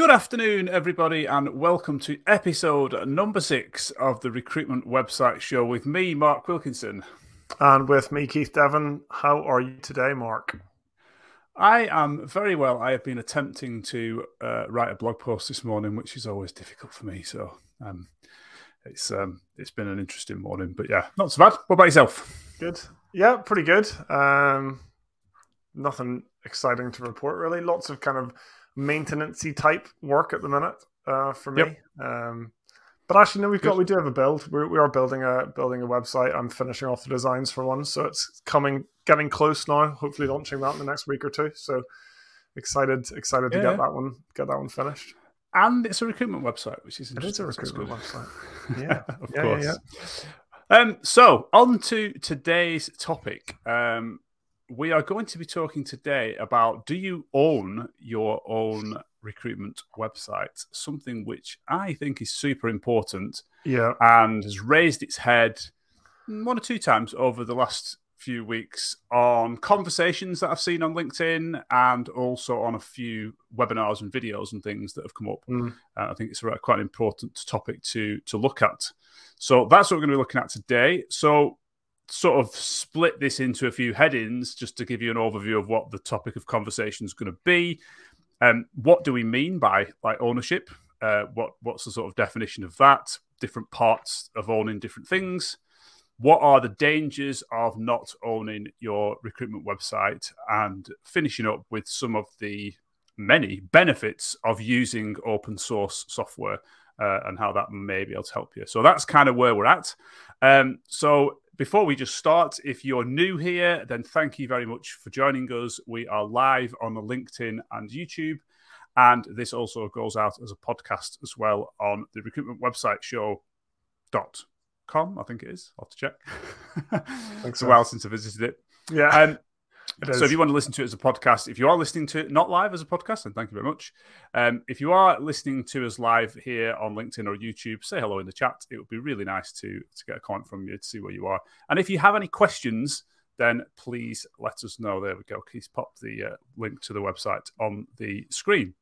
Good afternoon, everybody, and welcome to episode number six of the Recruitment Website Show with me, Mark Wilkinson. And with me, Keith Devon. How are you today, Mark? I am very well. I have been attempting to uh, write a blog post this morning, which is always difficult for me. So um, it's um, it's been an interesting morning, but yeah, not so bad. What about yourself? Good. Yeah, pretty good. Um, nothing exciting to report really. Lots of kind of maintenancey type work at the minute uh, for me. Yep. Um, but actually, no, we've got we do have a build. We're, we are building a building a website. I'm finishing off the designs for one, so it's coming, getting close now. Hopefully, launching that in the next week or two. So excited, excited yeah. to get that one, get that one finished. And it's a recruitment website, which is it is a recruitment website. Yeah, of yeah, course. Yeah, um, so on to today's topic. Um, we are going to be talking today about do you own your own recruitment website? Something which I think is super important. Yeah. And has raised its head one or two times over the last few weeks on conversations that I've seen on LinkedIn and also on a few webinars and videos and things that have come up. Mm. Uh, I think it's a, quite an important topic to to look at. So that's what we're going to be looking at today. So sort of split this into a few headings just to give you an overview of what the topic of conversation is going to be. Um, what do we mean by like ownership? Uh, what what's the sort of definition of that? Different parts of owning different things. What are the dangers of not owning your recruitment website? And finishing up with some of the many benefits of using open source software uh, and how that may be able to help you. So that's kind of where we're at. Um, so before we just start, if you're new here, then thank you very much for joining us. We are live on the LinkedIn and YouTube. And this also goes out as a podcast as well on the recruitment website show.com, I think it is. I'll have to check. it's a while since I visited it. Yeah. Um, so if you want to listen to it as a podcast, if you are listening to it not live as a podcast, then thank you very much. Um, if you are listening to us live here on LinkedIn or YouTube, say hello in the chat. It would be really nice to to get a comment from you to see where you are. And if you have any questions, then please let us know. There we go. Keith popped the uh, link to the website on the screen.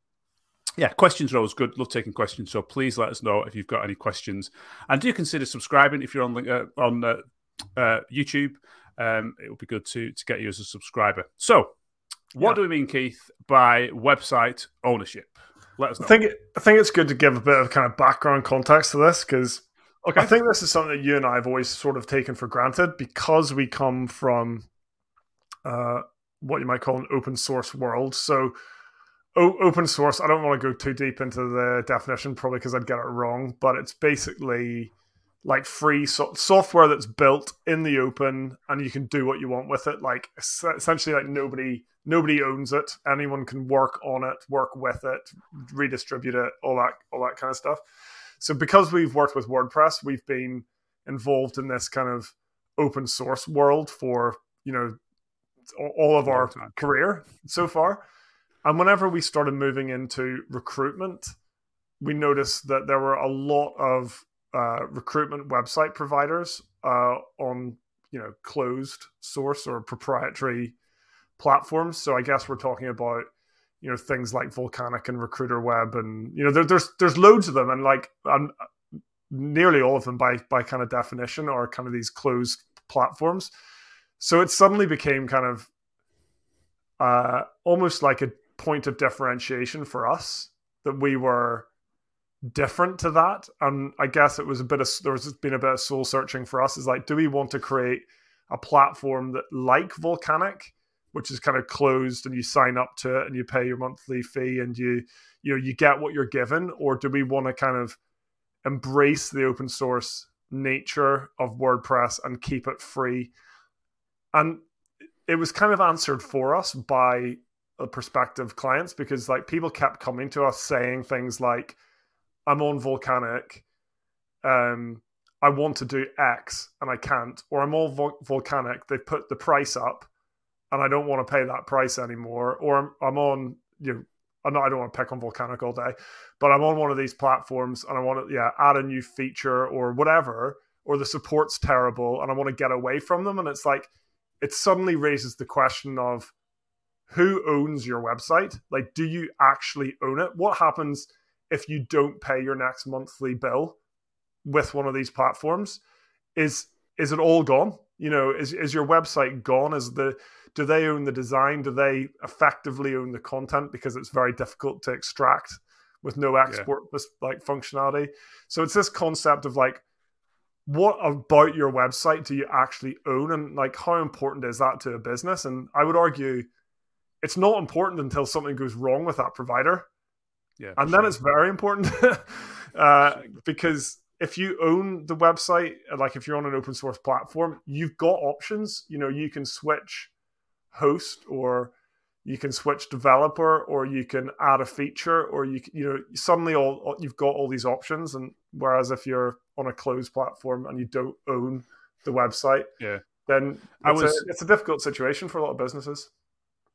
Yeah, questions are always good. Love taking questions. So please let us know if you've got any questions, and do consider subscribing if you're on uh, on uh, uh YouTube um, it would be good to to get you as a subscriber. So, what yeah. do we mean, Keith, by website ownership? Let us know. I think I think it's good to give a bit of kind of background context to this because okay. I think this is something that you and I have always sort of taken for granted because we come from uh, what you might call an open source world. So. open source. I don't want to go too deep into the definition, probably because I'd get it wrong. But it's basically like free so- software that's built in the open and you can do what you want with it. Like essentially like nobody nobody owns it. Anyone can work on it work with it redistribute it all that all that kind of stuff. So because we've worked with wordpress we've been involved in this kind of open source world for you know all of our career so far. And whenever we started moving into recruitment we noticed that there were a lot of uh, recruitment website providers uh, on you know closed source or proprietary platforms. So I guess we're talking about you know things like Volcanic and Recruiter Web, and you know there, there's there's loads of them, and like um, nearly all of them by by kind of definition are kind of these closed platforms. So it suddenly became kind of uh, almost like a point of differentiation for us that we were different to that. And I guess it was a bit of there's been a bit of soul searching for us. Is like, do we want to create a platform that like Volcanic, which is kind of closed and you sign up to it and you pay your monthly fee and you you know you get what you're given, or do we want to kind of embrace the open source nature of WordPress and keep it free? And it was kind of answered for us by a prospective clients because like people kept coming to us saying things like I'm on Volcanic. Um, I want to do X and I can't, or I'm all vo- Volcanic. They've put the price up, and I don't want to pay that price anymore. Or I'm, I'm on you. Know, I'm not, I don't want to pick on Volcanic all day, but I'm on one of these platforms and I want to yeah add a new feature or whatever, or the support's terrible and I want to get away from them. And it's like it suddenly raises the question of who owns your website? Like, do you actually own it? What happens if you don't pay your next monthly bill with one of these platforms? Is is it all gone? You know, is is your website gone? Is the do they own the design? Do they effectively own the content because it's very difficult to extract with no export yeah. like functionality? So it's this concept of like what about your website do you actually own and like how important is that to a business and i would argue it's not important until something goes wrong with that provider yeah and then it's very important uh, because if you own the website like if you're on an open source platform you've got options. You know you can switch host or you can switch developer or you can add a feature or you you know suddenly all you've got all these options. And whereas if you're on a closed platform and you don't own the website yeah. then I was a, it's a difficult situation for a lot of businesses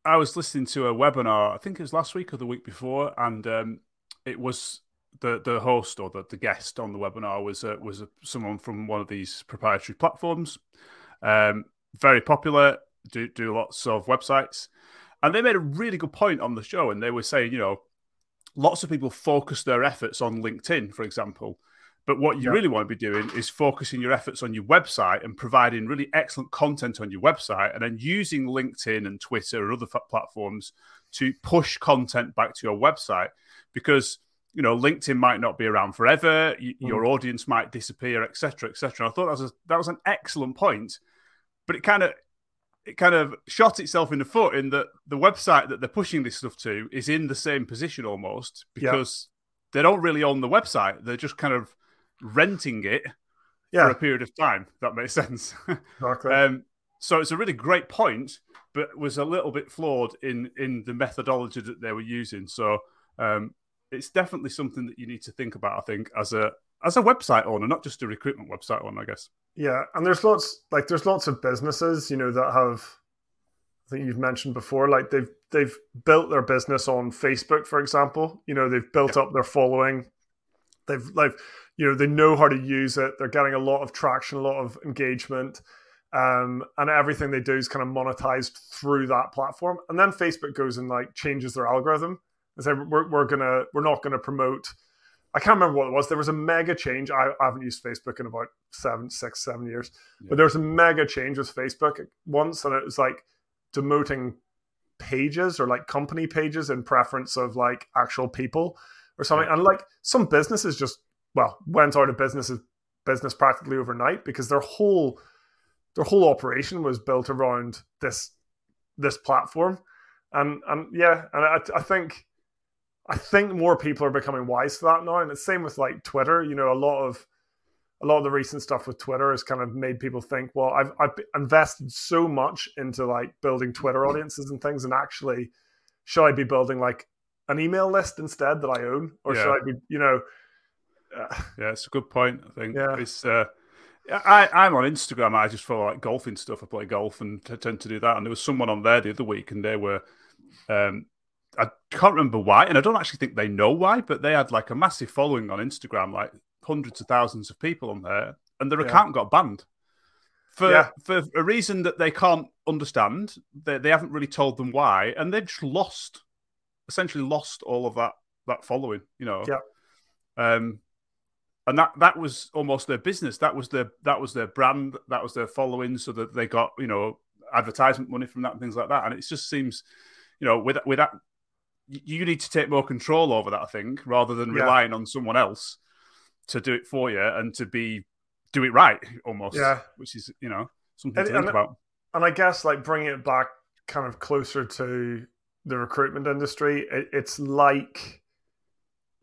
I was listening to a webinar I think it was last week or the week before and um, it was the the host or the, the guest on the webinar was uh, was someone from one of these proprietary platforms um, very popular do do lots of websites and they made a really good point on the show, and they were saying, you know, lots of people focus their efforts on LinkedIn, for example. But what you yeah. really want to be doing is focusing your efforts on your website and providing really excellent content on your website, and then using LinkedIn and Twitter and other platforms to push content back to your website. Because you know, LinkedIn might not be around forever. Y- mm. Your audience might disappear, etc., etc. I thought that was a, that was an excellent point, but it kind of it kind of shot itself in the foot in that the website that they're pushing this stuff to is in the same position almost because yeah. they don't really own the website. They're just kind of renting it yeah. for a period of time. That makes sense. Exactly. um, so it's a really great point, but was a little bit flawed in in the methodology that they were using. So um, it's definitely something that you need to think about. I think as a as a website owner, not just a recruitment website owner, I guess. Yeah, and there's lots like there's lots of businesses, you know, that have I think you've mentioned before, like they've they've built their business on Facebook, for example. You know, they've built up their following. They've like you know, they know how to use it. They're getting a lot of traction, a lot of engagement. Um, and everything they do is kind of monetized through that platform. And then Facebook goes and like changes their algorithm and say we're, we're gonna we're not gonna promote I can't remember what it was. There was a mega change. I, I haven't used Facebook in about seven, six, seven years, yeah. but there was a mega change with Facebook once, and it was like demoting pages or like company pages in preference of like actual people or something. And like some businesses just well went out of business business practically overnight because their whole their whole operation was built around this this platform. And and yeah, and I, I think I think more people are becoming wise to that now, and it's same with like Twitter. You know, a lot of a lot of the recent stuff with Twitter has kind of made people think, well, I've I've invested so much into like building Twitter mm-hmm. audiences and things, and actually, should I be building like an email list instead that I own, or yeah. should I be, you know? Uh, yeah, it's a good point. I think yeah. it's. Uh, I, I'm on Instagram. I just follow like golfing stuff. I play golf and t- tend to do that. And there was someone on there the other week, and they were um, I can't remember why, and I don't actually think they know why, but they had like a massive following on Instagram, like hundreds of thousands of people on there, and their yeah. account got banned for yeah. for a reason that they can't understand. They they haven't really told them why, and they've just lost, essentially lost all of that that following. You know, yeah. Um, and that that was almost their business. That was their that was their brand. That was their following, so that they got you know advertisement money from that and things like that. And it just seems, you know, with with that you need to take more control over that, I think, rather than yeah. relying on someone else to do it for you and to be do it right almost. Yeah, which is you know something and, to think and, about. And I guess like bringing it back kind of closer to the recruitment industry, it, it's like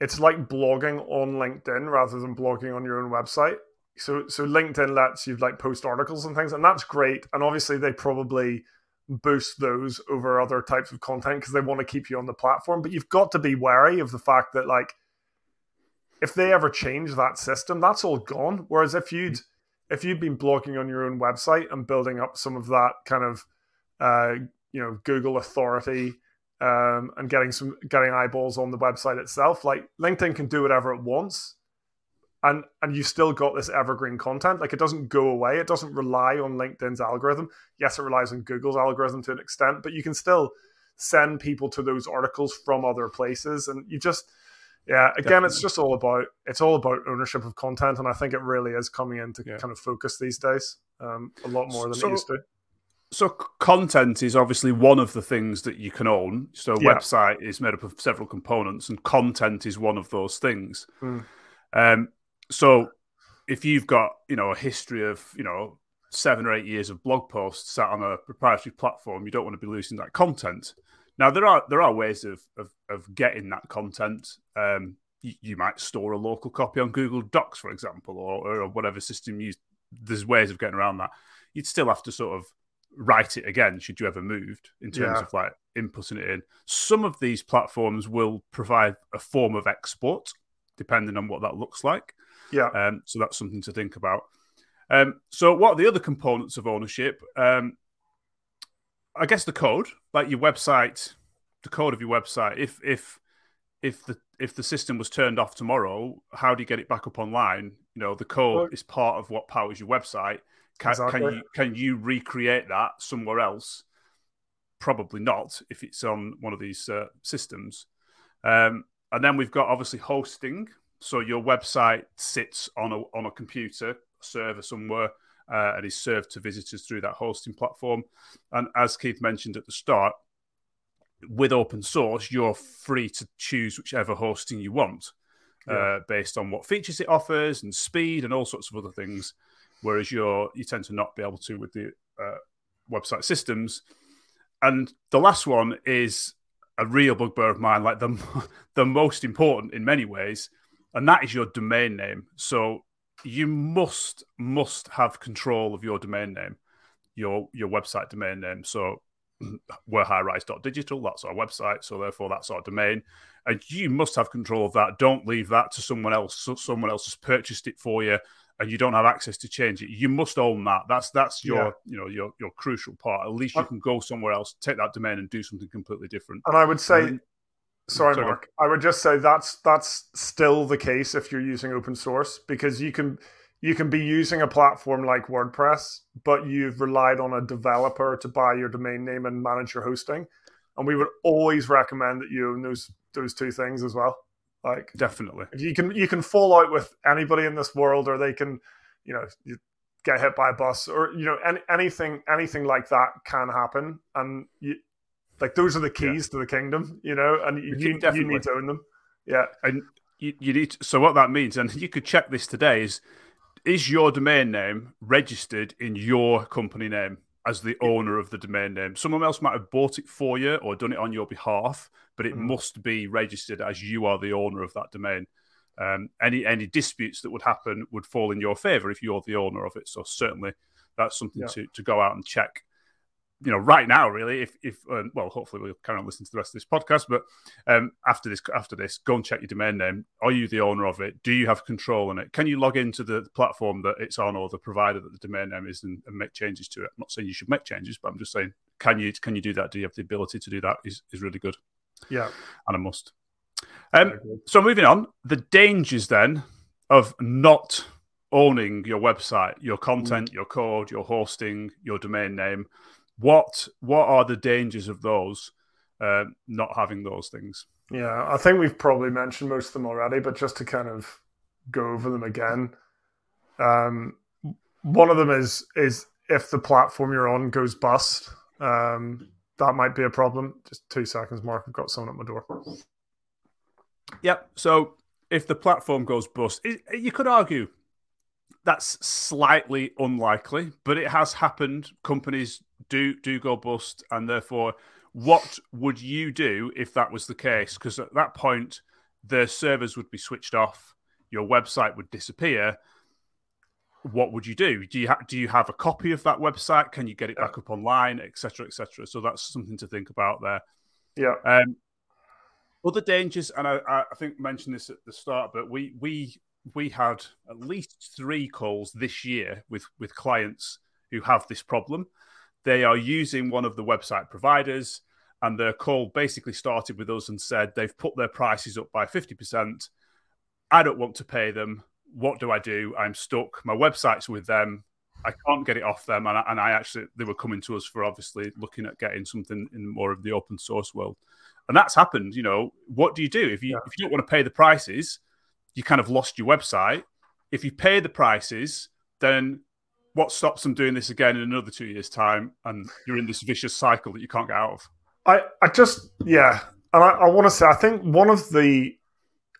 it's like blogging on LinkedIn rather than blogging on your own website. So so LinkedIn lets you like post articles and things, and that's great. And obviously they probably boost those over other types of content because they want to keep you on the platform. But you've got to be wary of the fact that like if they ever change that system, that's all gone. Whereas if you'd if you'd been blogging on your own website and building up some of that kind of uh, you know Google authority um, and getting some getting eyeballs on the website itself, like LinkedIn can do whatever it wants and and you still got this evergreen content. Like it doesn't go away. It doesn't rely on linkedin's algorithm. Yes it relies on google's algorithm to an extent but you can still send people to those articles from other places, and you just yeah again Definitely. it's just all about it's all about ownership of content. And i think it really is coming into Yeah. kind of focus these days um, a lot more than So- it used to So content is obviously one of the things that you can own. So Yeah. website is made up of several components, and content is one of those things. Hmm. Um, so if you've got you know a history of you know seven or eight years of blog posts sat on a proprietary platform, you don't want to be losing that content. Now there are there are ways of of, of getting that content. Um, you, you might store a local copy on Google Docs, for example, or, or whatever system you. There's ways of getting around that. You'd still have to sort of write it again should you ever moved in terms Yeah. of like inputting it in. Some of these platforms will provide a form of export, depending on what that looks like. yeah Um, so that's something to think about. Um, so, what are the other components of ownership? Um, I guess the code, like your website, the code of your website. If if if the if the system was turned off tomorrow, how do you get it back up online? You know, the code Well- is part of what powers your website. Can, can you can you recreate that somewhere else? Probably not if it's on one of these uh, systems. Um, and then we've got obviously hosting. So your website sits on a on a computer server somewhere uh, and is served to visitors through that hosting platform. And as Keith mentioned at the start, with open source, you're free to choose whichever hosting you want Yeah. uh, based on what features it offers and speed and all sorts of other things. Whereas you're you tend to not be able to with the uh, website systems. And the last one is a real bugbear of mine, like the the most important in many ways, and that is your domain name. So you must must have control of your domain name, your your website domain name. So we're highrise.digital, that's our website, so therefore that's our domain. And you must have control of that. Don't leave that to someone else. So someone else has purchased it for you and you don't have access to change it. You must own that. That's that's your Yeah. you know your your crucial part. At least you Uh, can go somewhere else, take that domain and do something completely different. and i would say Um, sorry sorry, mark i would just say that's that's still the case if you're using open source because you can you can be using a platform like wordpress but you've relied on a developer to buy your domain name and manage your hosting and we would always recommend that you own those those two things as well like Definitely. you can you can fall out with anybody in this world or they can you know you get hit by a bus or you know any, anything anything like that can happen and you like those are the keys to the kingdom you know and you, Yeah, you, you definitely. need to own them yeah And you, you need to, so what that means, and you could check this today, is is your domain name registered in your company name as the owner of the domain name? Someone else might have bought it for you or done it on your behalf, but it Mhm. must be registered as you are the owner of that domain. Um, any any disputes that would happen would fall in your favor if you're the owner of it. So certainly that's something Yeah. to, to go out and check. You know, right now, really, if if um, well, hopefully we'll carry on listening to the rest of this podcast. But um, after this, after this, go and check your domain name. Are you the owner of it? Do you have control on it? Can you log into the platform that it's on or the provider that the domain name is and, and make changes to it? I'm not saying you should make changes, but I'm just saying, can you can you do that? Do you have the ability to do that? Is is really good yeah and a must. Um, so moving on, the dangers then of not owning your website, your content, your code, your hosting, your domain name. What what are the dangers of those? Uh, not having those things. yeah i think we've probably mentioned most of them already but just to kind of go over them again um one of them is is if the platform you're on goes bust um that might be a problem just two seconds mark i've got someone at my door Yep. So if the platform goes bust, it, you could argue that's slightly unlikely, but it has happened. Companies do do go bust, and therefore, what would you do if that was the case? Because at that point, the servers would be switched off, your website would disappear. What would you do? Do you ha- do you have a copy of that website? Can you get it back up online, etc., etc.? So that's something to think about there. yeah Um, other dangers, and I, I think I mentioned this at the start, but we we we had at least three calls this year with with clients who have this problem. They are using one of the website providers, and their call basically started with us and said they've put their prices up by fifty percent. I don't want to pay them. What do I do? I'm stuck. My website's with them. I can't get it off them, and I, and I actually they were coming to us for obviously looking at getting something in more of the open source world, and that's happened. You know, what do you do if you yeah. if you don't want to pay the prices? You kind of lost your website. If you pay the prices, then what stops them doing this again in another two years' time? And you're in this vicious cycle that you can't get out of. I, I just, yeah. And I, I want to say, I think one of the,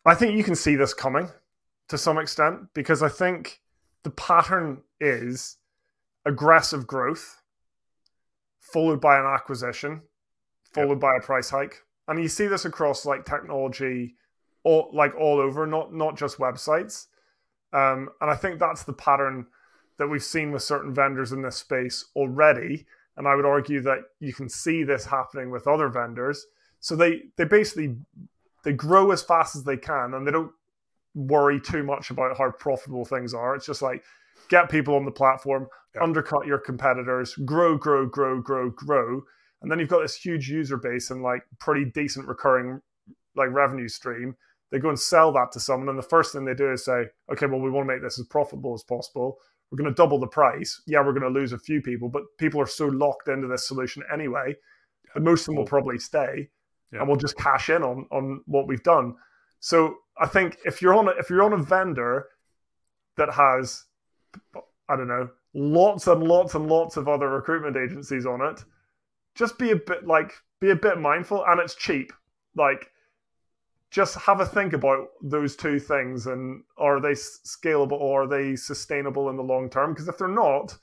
I think you can see this coming to some extent because I think the pattern is aggressive growth followed by an acquisition, followed yep. by a price hike. And you see this across like technology all like all over, not not just websites. Um, and I think that's the pattern that we've seen with certain vendors in this space already. And I would argue that you can see this happening with other vendors. So they they basically they grow as fast as they can and they don't worry too much about how profitable things are. It's just like get people on the platform, yeah. undercut your competitors, grow, grow, grow, grow, grow. And then you've got this huge user base and like pretty decent recurring like revenue stream. They go and sell that to someone, and the first thing they do is say, "Okay, well, we want to make this as profitable as possible. We're going to double the price. Yeah, we're going to lose a few people, but people are so locked into this solution anyway that most of them will probably stay, yeah. and we'll just cash in on on what we've done. So I think if you're on a, if you're on a vendor that has, I don't know, lots and lots and lots of other recruitment agencies on it, just be a bit like be a bit mindful, and it's cheap. Like just have a think about those two things and are they scalable or are they sustainable in the long term? Because if they're not,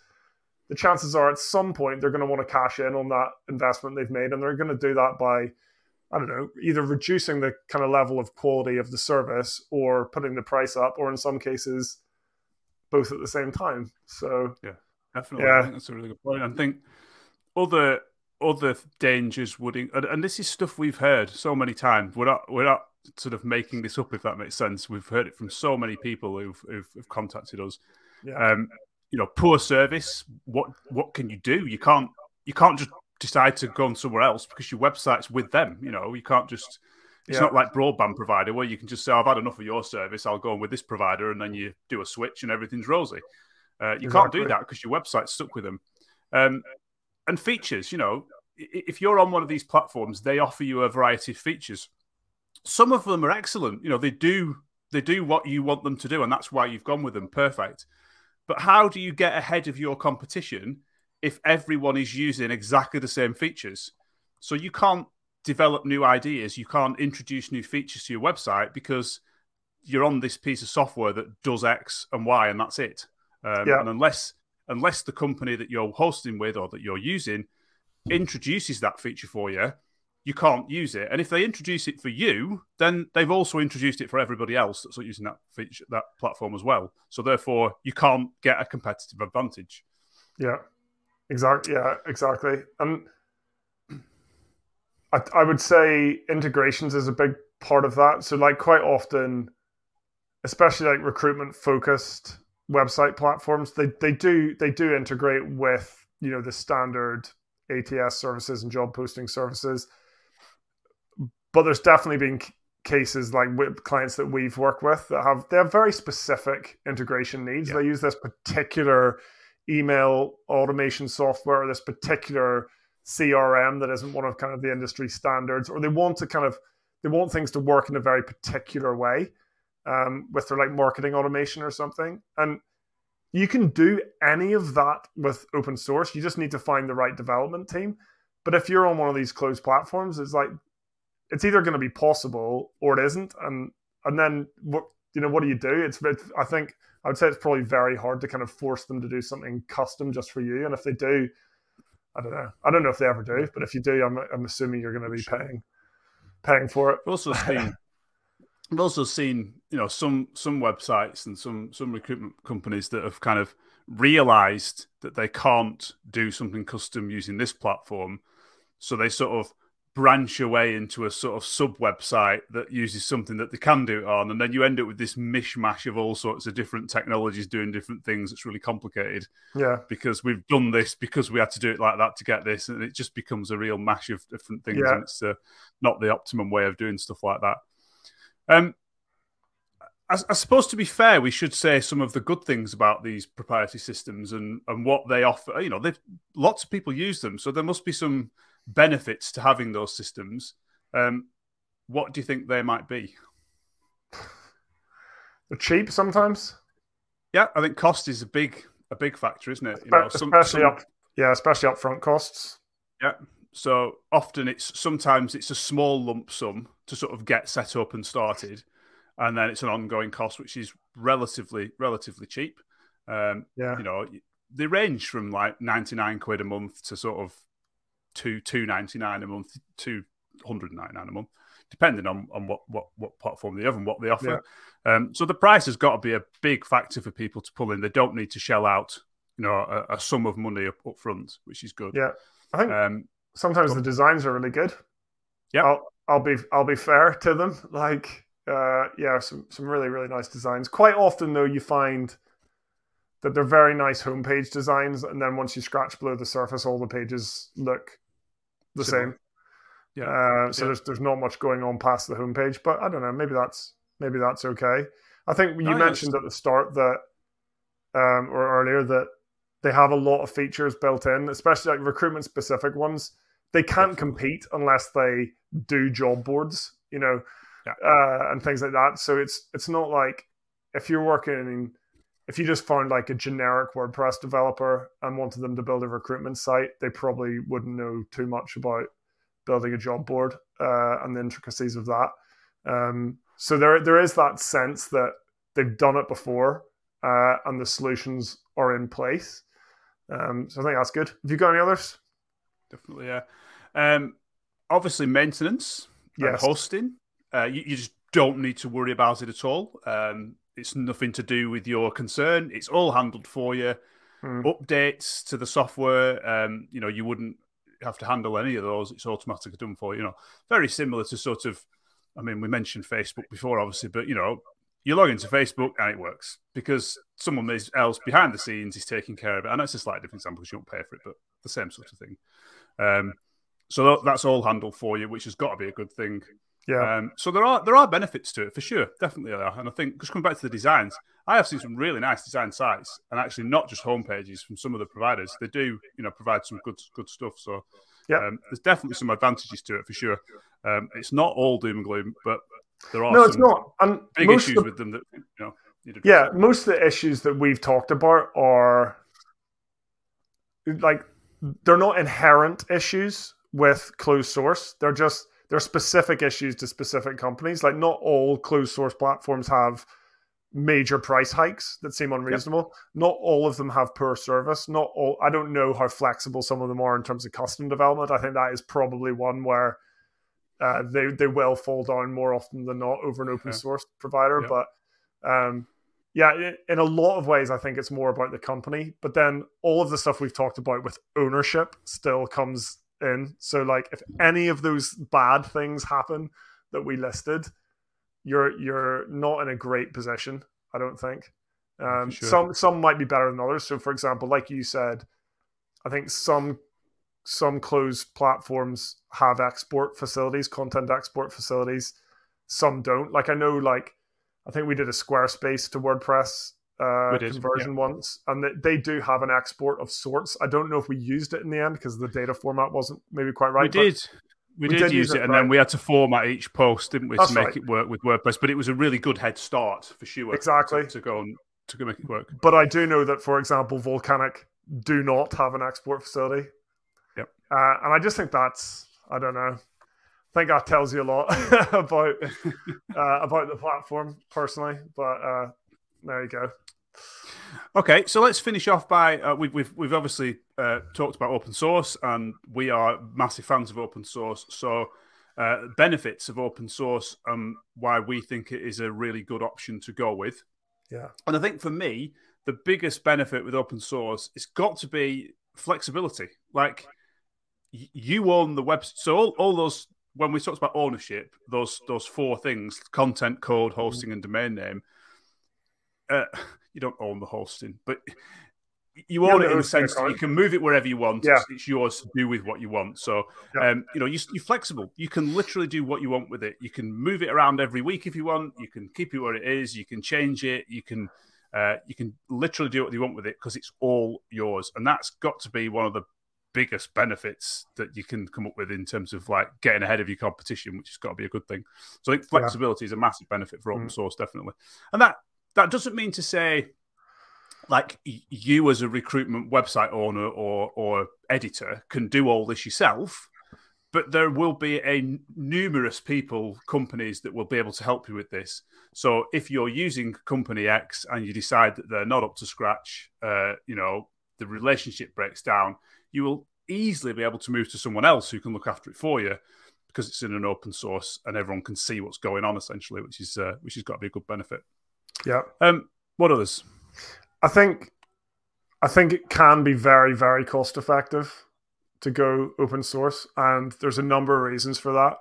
the chances are at some point they're going to want to cash in on that investment they've made, and they're going to do that by, I don't know, either reducing the kind of level of quality of the service or putting the price up, or in some cases, both at the same time. So yeah, definitely. Yeah. I think that's a really good point. I think other other dangers would, and, and this is stuff we've heard so many times. We're not we're not sort of making this up, if that makes sense. We've heard it from so many people who've, who've, who've contacted us. Yeah. Um, you know, poor service. What what can you do? You can't you can't just decide to go on somewhere else because your website's with them. You know, you can't just. It's yeah. not like broadband provider where you can just say, "I've had enough of your service. I'll go on with this provider," and then you do a switch and everything's rosy. Uh, you exactly. can't do that because your website's stuck with them. Um, and features, you know, if you're on one of these platforms, they offer you a variety of features some of them are excellent. You know, they do they do what you want them to do, and that's why you've gone with them. Perfect. But how do you get ahead of your competition if everyone is using exactly the same features? So you can't develop new ideas, you can't introduce new features to your website because you're on this piece of software that does X and Y, and that's it. Um, yeah. And unless unless the company that you're hosting with or that you're using introduces that feature for you, you can't use it. And if they introduce it for you, then they've also introduced it for everybody else that's using that feature, that platform as well. So therefore, you can't get a competitive advantage. Yeah, exactly. Yeah, exactly. And I, I would say integrations is a big part of that. So like quite often, especially like recruitment focused website platforms, they they do they do integrate with you know the standard ATS services and job posting services but there's definitely been cases like with clients that we've worked with that have they have very specific integration needs. Yeah. They use this particular email automation software or this particular CRM that isn't one of kind of the industry standards, or they want to kind of they want things to work in a very particular way um, with their like marketing automation or something. And you can do any of that with open source. You just need to find the right development team. But if you're on one of these closed platforms, it's like it's either going to be possible or it isn't, and and then what you know what do you do? It's, it's I think I would say it's probably very hard to kind of force them to do something custom just for you, and if they do, I don't know. I don't know if they ever do, but if you do, I'm I'm assuming you're going to be paying paying for it. We've also seen I've also seen you know some some websites and some some recruitment companies that have kind of realized that they can't do something custom using this platform, so they sort of branch away into a sort of sub website that uses something that they can do it on, and then you end up with this mishmash of all sorts of different technologies doing different things. It's really complicated. Yeah, because we've done this because we had to do it like that to get this, and it just becomes a real mash of different things, yeah. and it's uh, not the optimum way of doing stuff like that. Um, I, I, suppose to be fair, we should say some of the good things about these proprietary systems and, and what they offer. You know, lots of people use them, so there must be some benefits to having those systems. Um, what do you think they might be? They're cheap sometimes. Yeah, I think cost is a big a big factor, isn't it? You know, especially some, up, yeah, especially upfront costs. Yeah. So often it's sometimes it's a small lump sum to sort of get set up and started, and then it's an ongoing cost which is relatively relatively cheap. Um, yeah. You know, they range from like ninety nine quid a month to sort of two two ninety nine a month, two hundred ninety nine a month depending on, on what, what, what platform they have and what they offer. Yeah. Um, so the price has got to be a big factor for people to pull in. They don't need to shell out, you know, a, a sum of money up, up front, which is good. Yeah, I think um, sometimes the designs are really good. Yeah, I'll, I'll be I'll be fair to them. Like, uh, yeah, some some really really nice designs. Quite often though, you find that they're very nice homepage designs, and then once you scratch below the surface, all the pages look the Similar. same. Yeah. Uh, so yeah. there's there's not much going on past the homepage, but I don't know. Maybe that's maybe that's okay. I think you mentioned at the start that, um, or earlier that they have a lot of features built in, especially like recruitment specific ones. They can't Definitely. compete unless they do job boards, you know, yeah. uh, and things like that. So it's it's not like if you're working if you just found like a generic WordPress developer and wanted them to build a recruitment site, they probably wouldn't know too much about building a job board uh, and the intricacies of that. Um, so there there is that sense that they've done it before uh, and the solutions are in place. Um, so I think that's good. Have you got any others? Definitely, yeah. Um, obviously, maintenance, yes. hosting. Uh, you, you, just don't need to worry about it at all. Um, it's nothing to do with your concern. It's all handled for you. Hmm. Updates to the software. Um, you know, you wouldn't have to handle any of those. It's automatically done for you. know, very similar to sort of. I mean, we mentioned Facebook before, obviously, but you know, you log into Facebook and it works because someone else behind the scenes is taking care of it. I know it's a slightly different example because you don't pay for it, but the same sort of thing. Um, so that's all handled for you, which has got to be a good thing. Yeah. Um, so there are there are benefits to it for sure, definitely there are. And I think just coming back to the designs, I have seen some really nice design sites, and actually not just homepages from some of the providers. They do, you know, provide some good good stuff. So yeah, um, there's definitely some advantages to it for sure. Um, it's not all doom and gloom, but there are no, it's not. And big issues the, with them that you know. Yeah, most of the issues that we've talked about are like they're not inherent issues with closed source. They're just there are specific issues to specific companies. Like not all closed source platforms have major price hikes that seem unreasonable. Yep. Not all of them have poor service. Not all. I don't know how flexible some of them are in terms of custom development. I think that is probably one where uh, they they will fall down more often than not over an open source provider. Yep. But um, yeah, in a lot of ways, I think it's more about the company. But then all of the stuff we've talked about with ownership still comes in. So like if any of those bad things happen that we listed, you're you're not in a great position. I don't think. Um, sure. Some some might be better than others. So for example, like you said, I think some some closed platforms have export facilities, content export facilities. Some don't. Like I know, like I think we did a Squarespace to WordPress uh, conversion yeah. once, and they, they, do have an export of sorts. I don't know if we used it in the end because the data format wasn't maybe quite right. We did. We, we did, did, use it, it and right. then we had to format each post, didn't we, That's to make right. it work with WordPress? But it was a really good head start for sure. Exactly to, to go and to go make it work. But I do know that, for example, Volcanic do not have an export facility. Yep. Uh, and I just think that's I don't know. I think that tells you a lot about uh, about the platform personally. But uh, there you go. Okay, so let's finish off by uh, we've, we've we've obviously uh, talked about open source, and we are massive fans of open source. So, uh, benefits of open source and why we think it is a really good option to go with. Yeah, and I think for me, the biggest benefit with open source it's got to be flexibility. Like you own the web, so all, all those when we talked about ownership, those those four things: content, code, hosting, and domain name. Uh, you don't own the hosting, but you own it in the sense that you can move it wherever you want. Yeah. It's, it's, yours to do with what you want. So, yeah. um, you know, you, are flexible. You can literally do what you want with it. You can move it around every week if you want. You can keep it where it is. You can change it. You can, uh, you can literally do what you want with it because it's all yours. And that's got to be one of the biggest benefits that you can come up with in terms of like getting ahead of your competition, which has got to be a good thing. So I think flexibility yeah. is a massive benefit for open mm. source, definitely. And that that doesn't mean to say like you as a recruitment website owner or or editor can do all this yourself but there will be a numerous people companies that will be able to help you with this. So if you're using company x and you decide that they're not up to scratch uh, you know the relationship breaks down you will easily be able to move to someone else who can look after it for you because it's in an open source and everyone can see what's going on essentially which is uh, which has got to be a good benefit yeah um what others I think I think it can be very, very cost effective to go open source, and there's a number of reasons for that.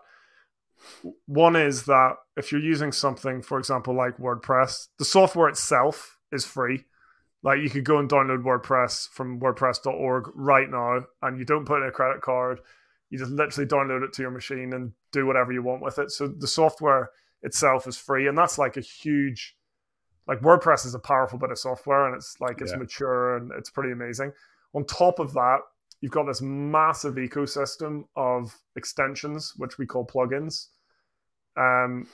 One is that if you're using something, for example, like WordPress, the software itself is free. Like you could go and download WordPress from WordPress.org right now, and you don't put in a credit card. You just literally download it to your machine and do whatever you want with it. So the software itself is free, and that's like a huge like WordPress is a powerful bit of software and it's like it's yeah. mature and it's pretty amazing. On top of that, you've got this massive ecosystem of extensions, which we call plugins. Um,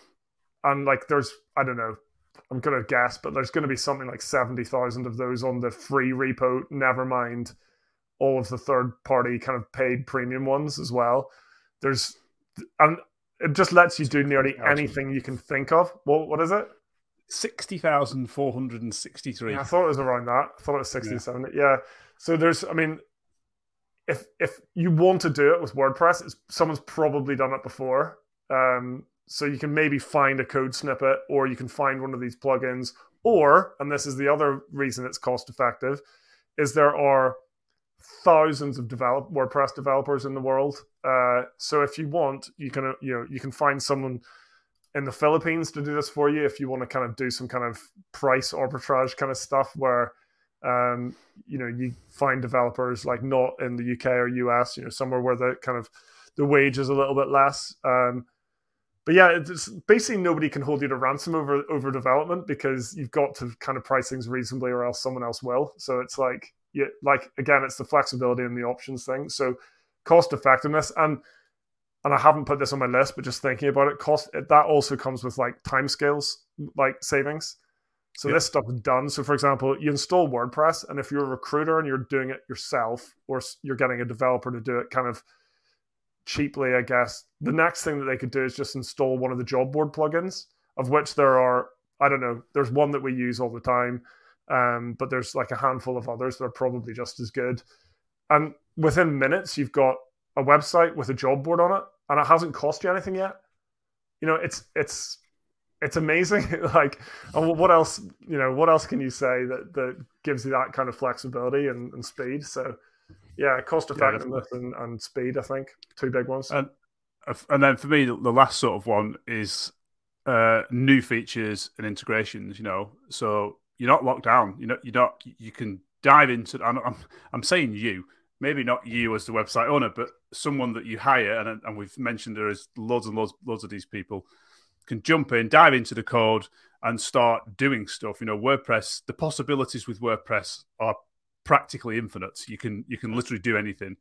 and like there's, I don't know, I'm gonna guess, but there's gonna be something like seventy thousand of those on the free repo. Never mind all of the third party kind of paid premium ones as well. There's and it just lets you do nearly anything you can think of. Well, what is it? Sixty thousand four hundred and sixty-three. Yeah, I thought it was around that. I thought it was sixty-seven. Yeah. yeah. So there's, I mean, if if you want to do it with WordPress, someone's probably done it before. Um, so you can maybe find a code snippet, or you can find one of these plugins, or, and this is the other reason it's cost effective, is there are thousands of develop WordPress developers in the world. Uh, so if you want, you can you know you can find someone in the Philippines to do this for you if you want to kind of do some kind of price arbitrage kind of stuff where um, you know you find developers like not in the UK or US, you know somewhere where the kind of the wage is a little bit less. Um, but yeah, it's basically nobody can hold you to ransom over over development because you've got to kind of price things reasonably, or else someone else will. So it's like, yeah, like again, it's the flexibility and the options thing. So cost effectiveness and and I haven't put this on my list, but just thinking about it, cost that also comes with like timescales, like savings. So yep. this stuff is done. So for example, you install WordPress, and if you're a recruiter and you're doing it yourself, or you're getting a developer to do it kind of cheaply, I guess, the next thing that they could do is just install one of the job board plugins, of which there are, I don't know, there's one that we use all the time, um, but there's like a handful of others that are probably just as good. And within minutes, you've got a website with a job board on it and it hasn't cost you anything yet. You know, it's it's it's amazing. like, what else? You know, what else can you say that that gives you that kind of flexibility and, and speed? So, yeah, cost effectiveness yeah, and, and speed. I think two big ones. And and then for me, the last sort of one is uh, new features and integrations. You know, so you're not locked down. You know, you're not. You can dive into. I'm I'm, I'm saying you maybe not you as the website owner, but someone that you hire, and, and we've mentioned there is loads and loads, loads of these people can jump in, dive into the code, and start doing stuff. You know, WordPress. The possibilities with WordPress are practically infinite. You can you can literally do anything.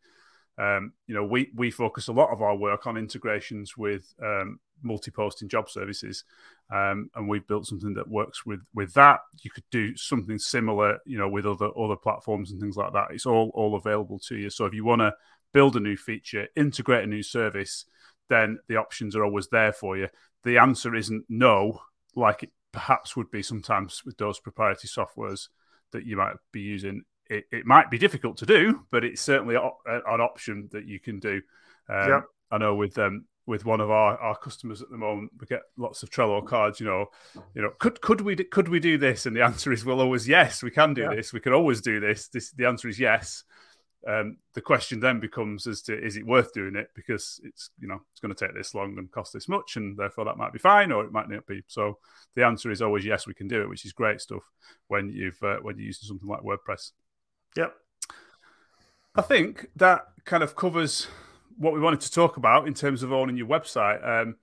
Um, you know, we we focus a lot of our work on integrations with um, multi-posting job services, um, and we've built something that works with with that. You could do something similar, you know, with other other platforms and things like that. It's all all available to you. So if you want to build a new feature, integrate a new service, then the options are always there for you. The answer isn't no, like it perhaps would be sometimes with those proprietary softwares that you might be using. It, it might be difficult to do, but it's certainly an option that you can do. Um, yeah. I know with um, with one of our, our customers at the moment. We get lots of Trello cards. You know, you know, could could we could we do this? And the answer is well, always yes. We can do yeah. this. We can always do this. This the answer is yes. Um, the question then becomes as to is it worth doing it because it's you know it's going to take this long and cost this much and therefore that might be fine or it might not be so the answer is always yes we can do it which is great stuff when you've uh, when you're using something like wordpress Yep. I think that kind of covers what we wanted to talk about in terms of owning your website. Um,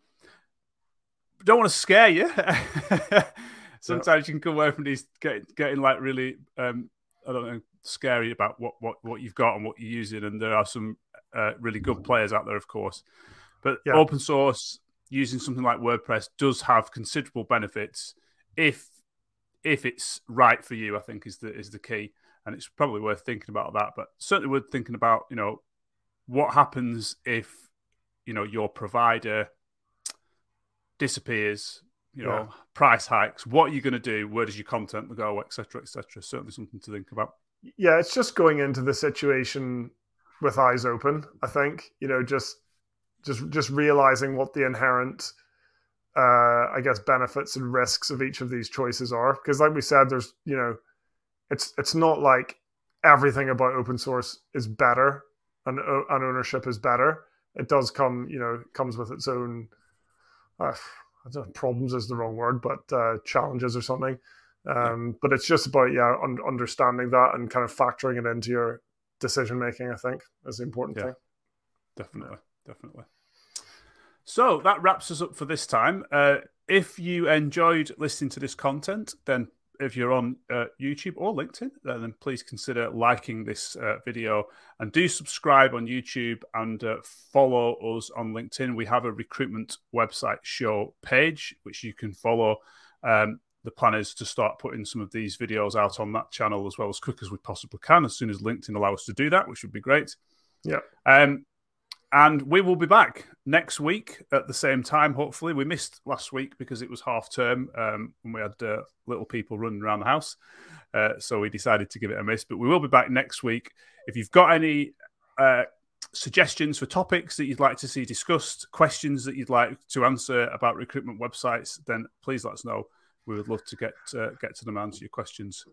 don't want to scare you. Sometimes you can come away from these getting, getting like really, um, I don't know, scary about what, what, what you've got and what you're using. And there are some uh, really good players out there, of course. But yeah. open source using something like WordPress does have considerable benefits if if it's right for you. I think is the is the key, and it's probably worth thinking about that. But certainly worth thinking about. You know, what happens if you know your provider disappears you know, yeah. price hikes. What are you going to do? Where does your content go, etc., etc. Certainly something to think about. Yeah, it's just going into the situation with eyes open. I think you know, just just just realizing what the inherent, uh, I guess, benefits and risks of each of these choices are. Because, like we said, there's you know, it's it's not like everything about open source is better and, and ownership is better. It does come, you know, comes with its own. Uh, problems is the wrong word, but uh, challenges or something. Um, but it's just about yeah, un- understanding that and kind of factoring it into your decision making. I think is the important yeah, thing. Definitely, definitely. So that wraps us up for this time. Uh, if you enjoyed listening to this content, then if you're on uh, YouTube or LinkedIn, then please consider liking this uh, video and do subscribe on YouTube and uh, follow us on LinkedIn. We have a recruitment website show page which you can follow. Um, the plan is to start putting some of these videos out on that channel as well as quick as we possibly can, as soon as LinkedIn allow us to do that, which would be great. Yeah. Um, and we will be back next week at the same time, hopefully. We missed last week because it was half term um, and we had uh, little people running around the house. Uh, so we decided to give it a miss. But we will be back next week. If you've got any uh, suggestions for topics that you'd like to see discussed, questions that you'd like to answer about recruitment websites, then please let us know. We would love to get uh, get to them and answer your questions.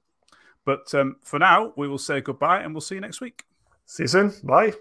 But um, for now, we will say goodbye and we'll see you next week. See you soon. Bye.